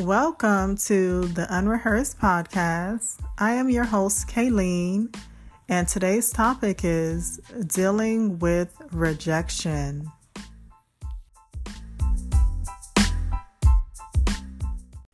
Welcome to the Unrehearsed Podcast. I am your host, Kayleen, and today's topic is dealing with rejection.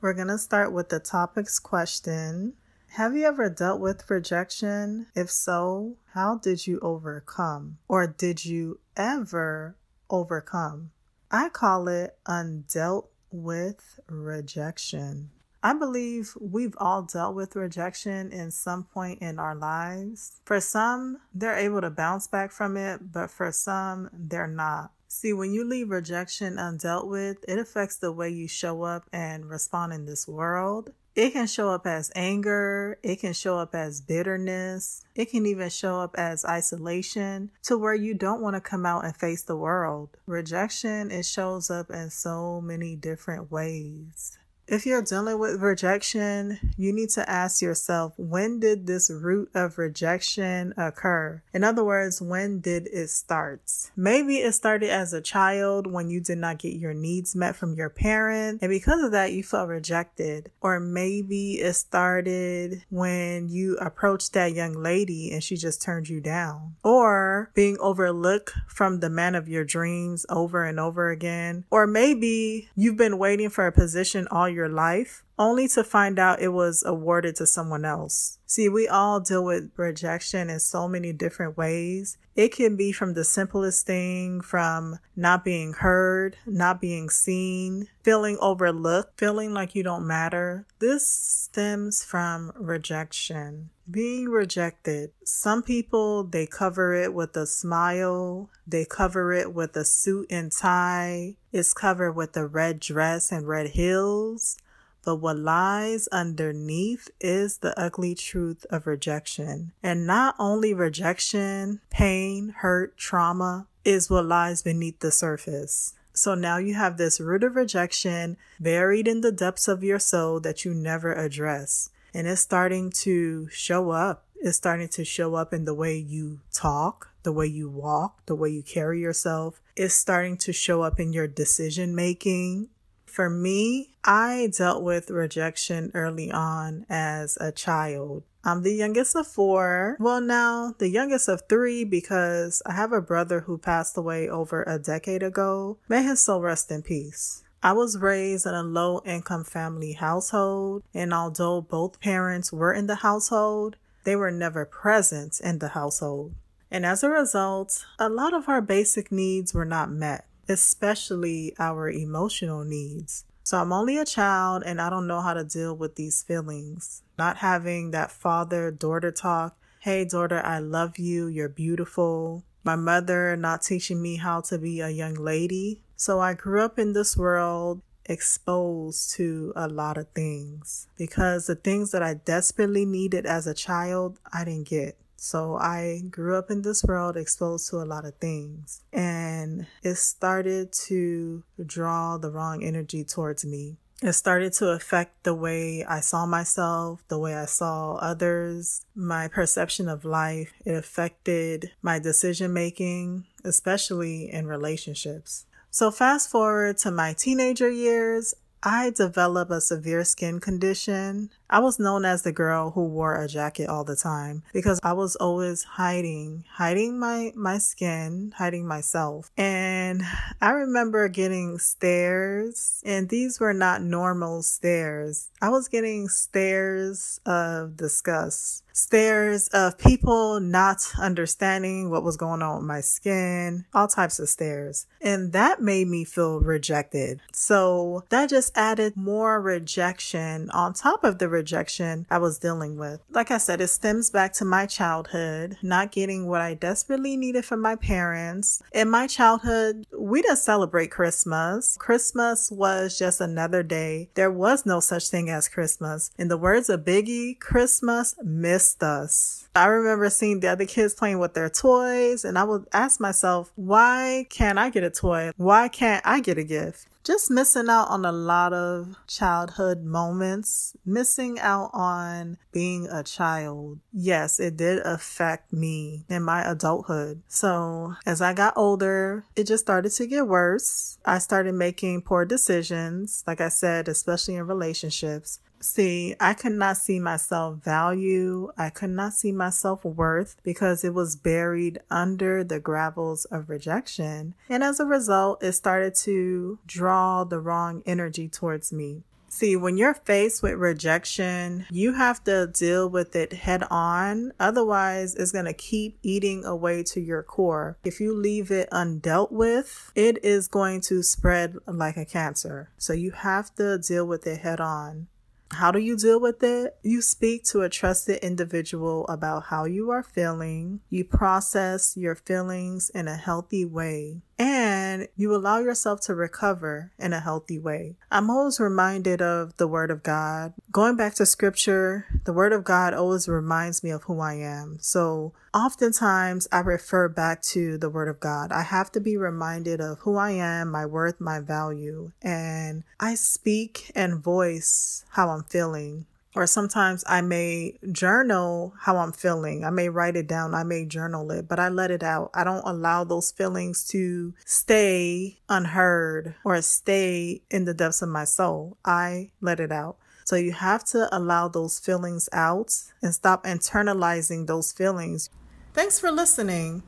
We're going to start with the topic's question Have you ever dealt with rejection? If so, how did you overcome? Or did you ever overcome? I call it undealt with rejection. I believe we've all dealt with rejection in some point in our lives. For some, they're able to bounce back from it, but for some, they're not. See, when you leave rejection undealt with, it affects the way you show up and respond in this world. It can show up as anger, it can show up as bitterness, it can even show up as isolation to where you don't want to come out and face the world. Rejection, it shows up in so many different ways. If you're dealing with rejection, you need to ask yourself, when did this root of rejection occur? In other words, when did it start? Maybe it started as a child when you did not get your needs met from your parent, and because of that, you felt rejected. Or maybe it started when you approached that young lady and she just turned you down. Or being overlooked from the man of your dreams over and over again. Or maybe you've been waiting for a position all your life only to find out it was awarded to someone else. See, we all deal with rejection in so many different ways. It can be from the simplest thing, from not being heard, not being seen, feeling overlooked, feeling like you don't matter. This stems from rejection. Being rejected. Some people, they cover it with a smile. They cover it with a suit and tie. It's covered with a red dress and red heels. But what lies underneath is the ugly truth of rejection. And not only rejection, pain, hurt, trauma is what lies beneath the surface. So now you have this root of rejection buried in the depths of your soul that you never address. And it's starting to show up. It's starting to show up in the way you talk, the way you walk, the way you carry yourself. It's starting to show up in your decision making, for me, I dealt with rejection early on as a child. I'm the youngest of four. Well, now the youngest of three because I have a brother who passed away over a decade ago. May his soul rest in peace. I was raised in a low income family household, and although both parents were in the household, they were never present in the household. And as a result, a lot of our basic needs were not met especially our emotional needs. So I'm only a child and I don't know how to deal with these feelings. Not having that father daughter talk. Hey, daughter, I love you. You're beautiful. My mother not teaching me how to be a young lady. So I grew up in this world exposed to a lot of things because the things that I desperately needed as a child, I didn't get. So I grew up in this world exposed to a lot of things and it started to draw the wrong energy towards me. It started to affect the way I saw myself, the way I saw others, my perception of life. It affected my decision making, especially in relationships. So fast forward to my teenager years, I developed a severe skin condition. I was known as the girl who wore a jacket all the time because I was always hiding, hiding my, my skin, hiding myself. And I remember getting stares and these were not normal stares. I was getting stares of disgust, stares of people not understanding what was going on with my skin, all types of stares. And that made me feel rejected. So that just added more rejection on top of the rejection I was dealing with. Like I said, it stems back to my childhood, not getting what I desperately needed from my parents. In my childhood, we didn't celebrate Christmas. Christmas was just another day. There was no such thing as Christmas. In the words of Biggie, Christmas missed us. I remember seeing the other kids playing with their toys, and I would ask myself, why can't I get a toy? Why can't I get a gift? just missing out on a lot of childhood moments, missing out on being a child. Yes, it did affect me in my adulthood. So as I got older, it just started to get worse. I started making poor decisions, like I said, especially in relationships. See, I could not see myself value. I could not see myself worth because it was buried under the gravels of rejection. And as a result, it started to draw the wrong energy towards me. See, when you're faced with rejection, you have to deal with it head on. Otherwise, it's going to keep eating away to your core. If you leave it undealt with, it is going to spread like a cancer. So you have to deal with it head on. How do you deal with it? You speak to a trusted individual about how you are feeling. You process your feelings in a healthy way and you allow yourself to recover in a healthy way. I'm always reminded of the Word of God. Going back to scripture, the Word of God always reminds me of who I am. So oftentimes I refer back to the Word of God. I have to be reminded of who I am, my worth, my value, and I speak and voice how I'm feeling or sometimes I may journal how I'm feeling. I may write it down. I may journal it, but I let it out. I don't allow those feelings to stay unheard or stay in the depths of my soul. I let it out. So you have to allow those feelings out and stop internalizing those feelings. Thanks for listening.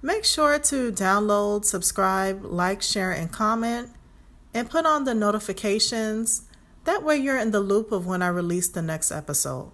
Make sure to download, subscribe, like, share, and comment, and put on the notifications that way, you're in the loop of when I release the next episode.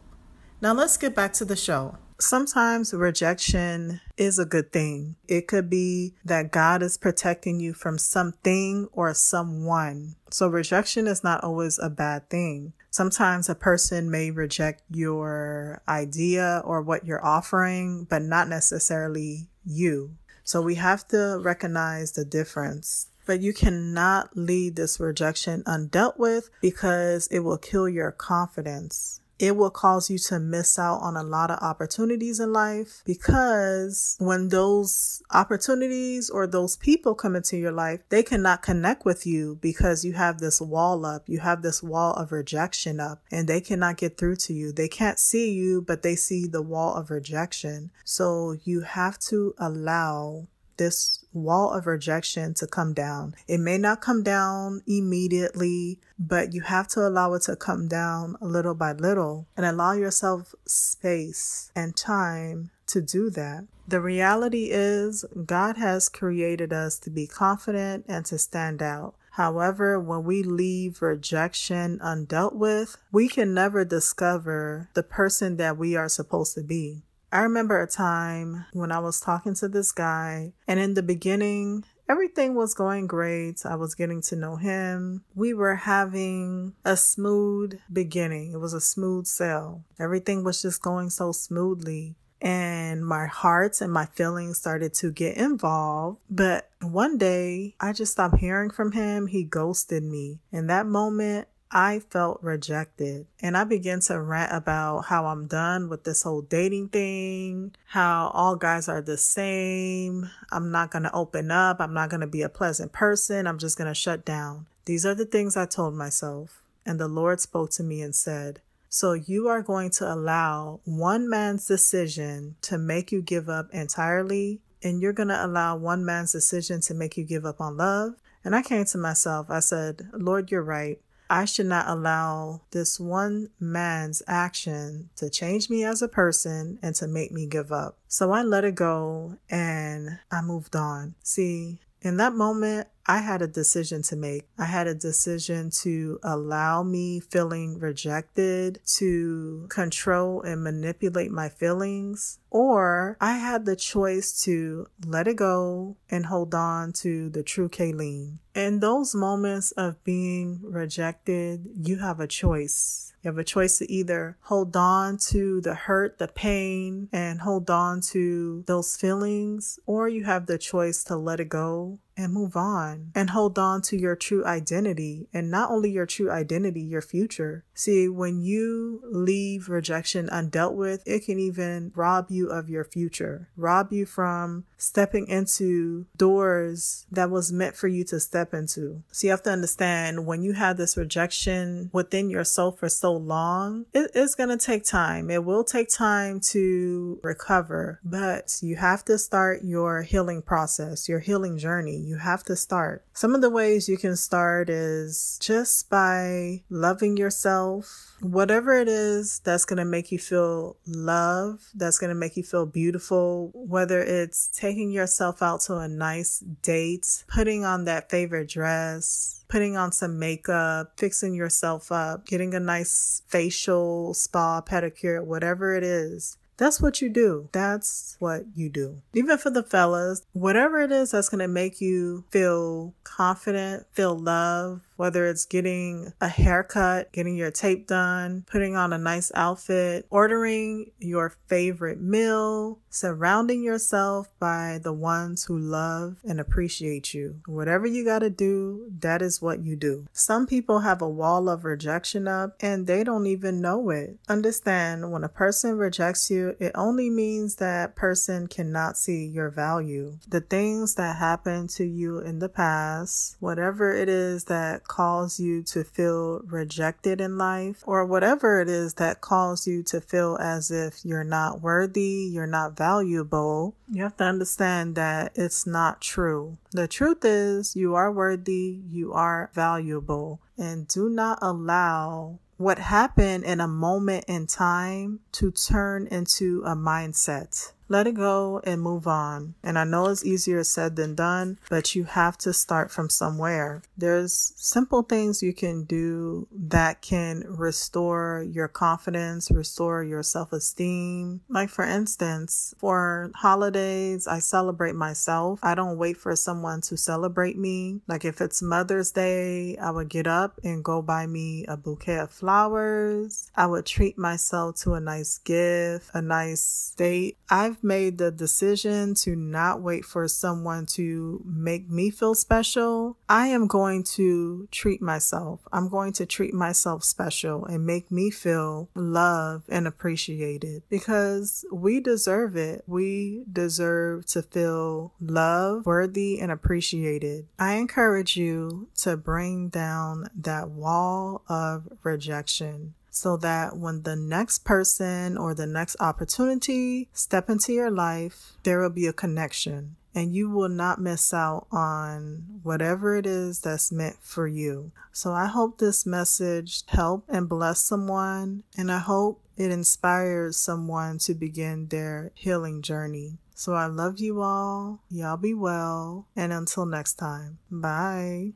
Now, let's get back to the show. Sometimes rejection is a good thing. It could be that God is protecting you from something or someone. So, rejection is not always a bad thing. Sometimes a person may reject your idea or what you're offering, but not necessarily you. So, we have to recognize the difference. But you cannot leave this rejection undealt with because it will kill your confidence. It will cause you to miss out on a lot of opportunities in life because when those opportunities or those people come into your life, they cannot connect with you because you have this wall up. You have this wall of rejection up and they cannot get through to you. They can't see you, but they see the wall of rejection. So you have to allow this wall of rejection to come down. It may not come down immediately, but you have to allow it to come down little by little and allow yourself space and time to do that. The reality is, God has created us to be confident and to stand out. However, when we leave rejection undealt with, we can never discover the person that we are supposed to be. I remember a time when I was talking to this guy, and in the beginning, everything was going great. I was getting to know him. We were having a smooth beginning. It was a smooth sail. Everything was just going so smoothly. And my heart and my feelings started to get involved. But one day I just stopped hearing from him. He ghosted me. In that moment, I felt rejected. And I began to rant about how I'm done with this whole dating thing, how all guys are the same. I'm not going to open up. I'm not going to be a pleasant person. I'm just going to shut down. These are the things I told myself. And the Lord spoke to me and said, so you are going to allow one man's decision to make you give up entirely, and you're going to allow one man's decision to make you give up on love. And I came to myself, I said, Lord, you're right. I should not allow this one man's action to change me as a person and to make me give up. So I let it go and I moved on. See, in that moment, I had a decision to make. I had a decision to allow me feeling rejected, to control and manipulate my feelings, or I had the choice to let it go and hold on to the true Kayleen. In those moments of being rejected, you have a choice. You have a choice to either hold on to the hurt, the pain, and hold on to those feelings, or you have the choice to let it go and move on and hold on to your true identity and not only your true identity, your future. See, when you leave rejection undealt with, it can even rob you of your future, rob you from stepping into doors that was meant for you to step into. So you have to understand when you have this rejection within yourself for so long, it is going to take time. It will take time to recover, but you have to start your healing process, your healing journey. You have to start. Some of the ways you can start is just by loving yourself, whatever it is that's going to make you feel love, that's going to make you feel beautiful, whether it's taking yourself out to a nice date, putting on that favorite dress, putting on some makeup, fixing yourself up, getting a nice facial, spa, pedicure, whatever it is. That's what you do. That's what you do. Even for the fellas, whatever it is that's going to make you feel confident, feel love, whether it's getting a haircut, getting your tape done, putting on a nice outfit, ordering your favorite meal, surrounding yourself by the ones who love and appreciate you. Whatever you got to do, that is what you do. Some people have a wall of rejection up and they don't even know it. Understand when a person rejects you, it only means that person cannot see your value. The things that happened to you in the past, whatever it is that cause you to feel rejected in life, or whatever it is that cause you to feel as if you're not worthy, you're not valuable, you have to understand that it's not true. The truth is, you are worthy, you are valuable, and do not allow what happened in a moment in time to turn into a mindset. Let it go and move on. And I know it's easier said than done, but you have to start from somewhere. There's simple things you can do that can restore your confidence, restore your self esteem. Like, for instance, for holidays, I celebrate myself. I don't wait for someone to celebrate me. Like, if it's Mother's Day, I would get up and go buy me a bouquet of flowers. I would treat myself to a nice gift, a nice date. I've made the decision to not wait for someone to make me feel special, I am going to treat myself. I'm going to treat myself special and make me feel loved and appreciated because we deserve it. We deserve to feel loved, worthy, and appreciated. I encourage you to bring down that wall of rejection so that when the next person or the next opportunity step into your life, there will be a connection and you will not miss out on whatever it is that's meant for you. So I hope this message help and bless someone and I hope it inspires someone to begin their healing journey. So I love you all. Y'all be well. And until next time, bye.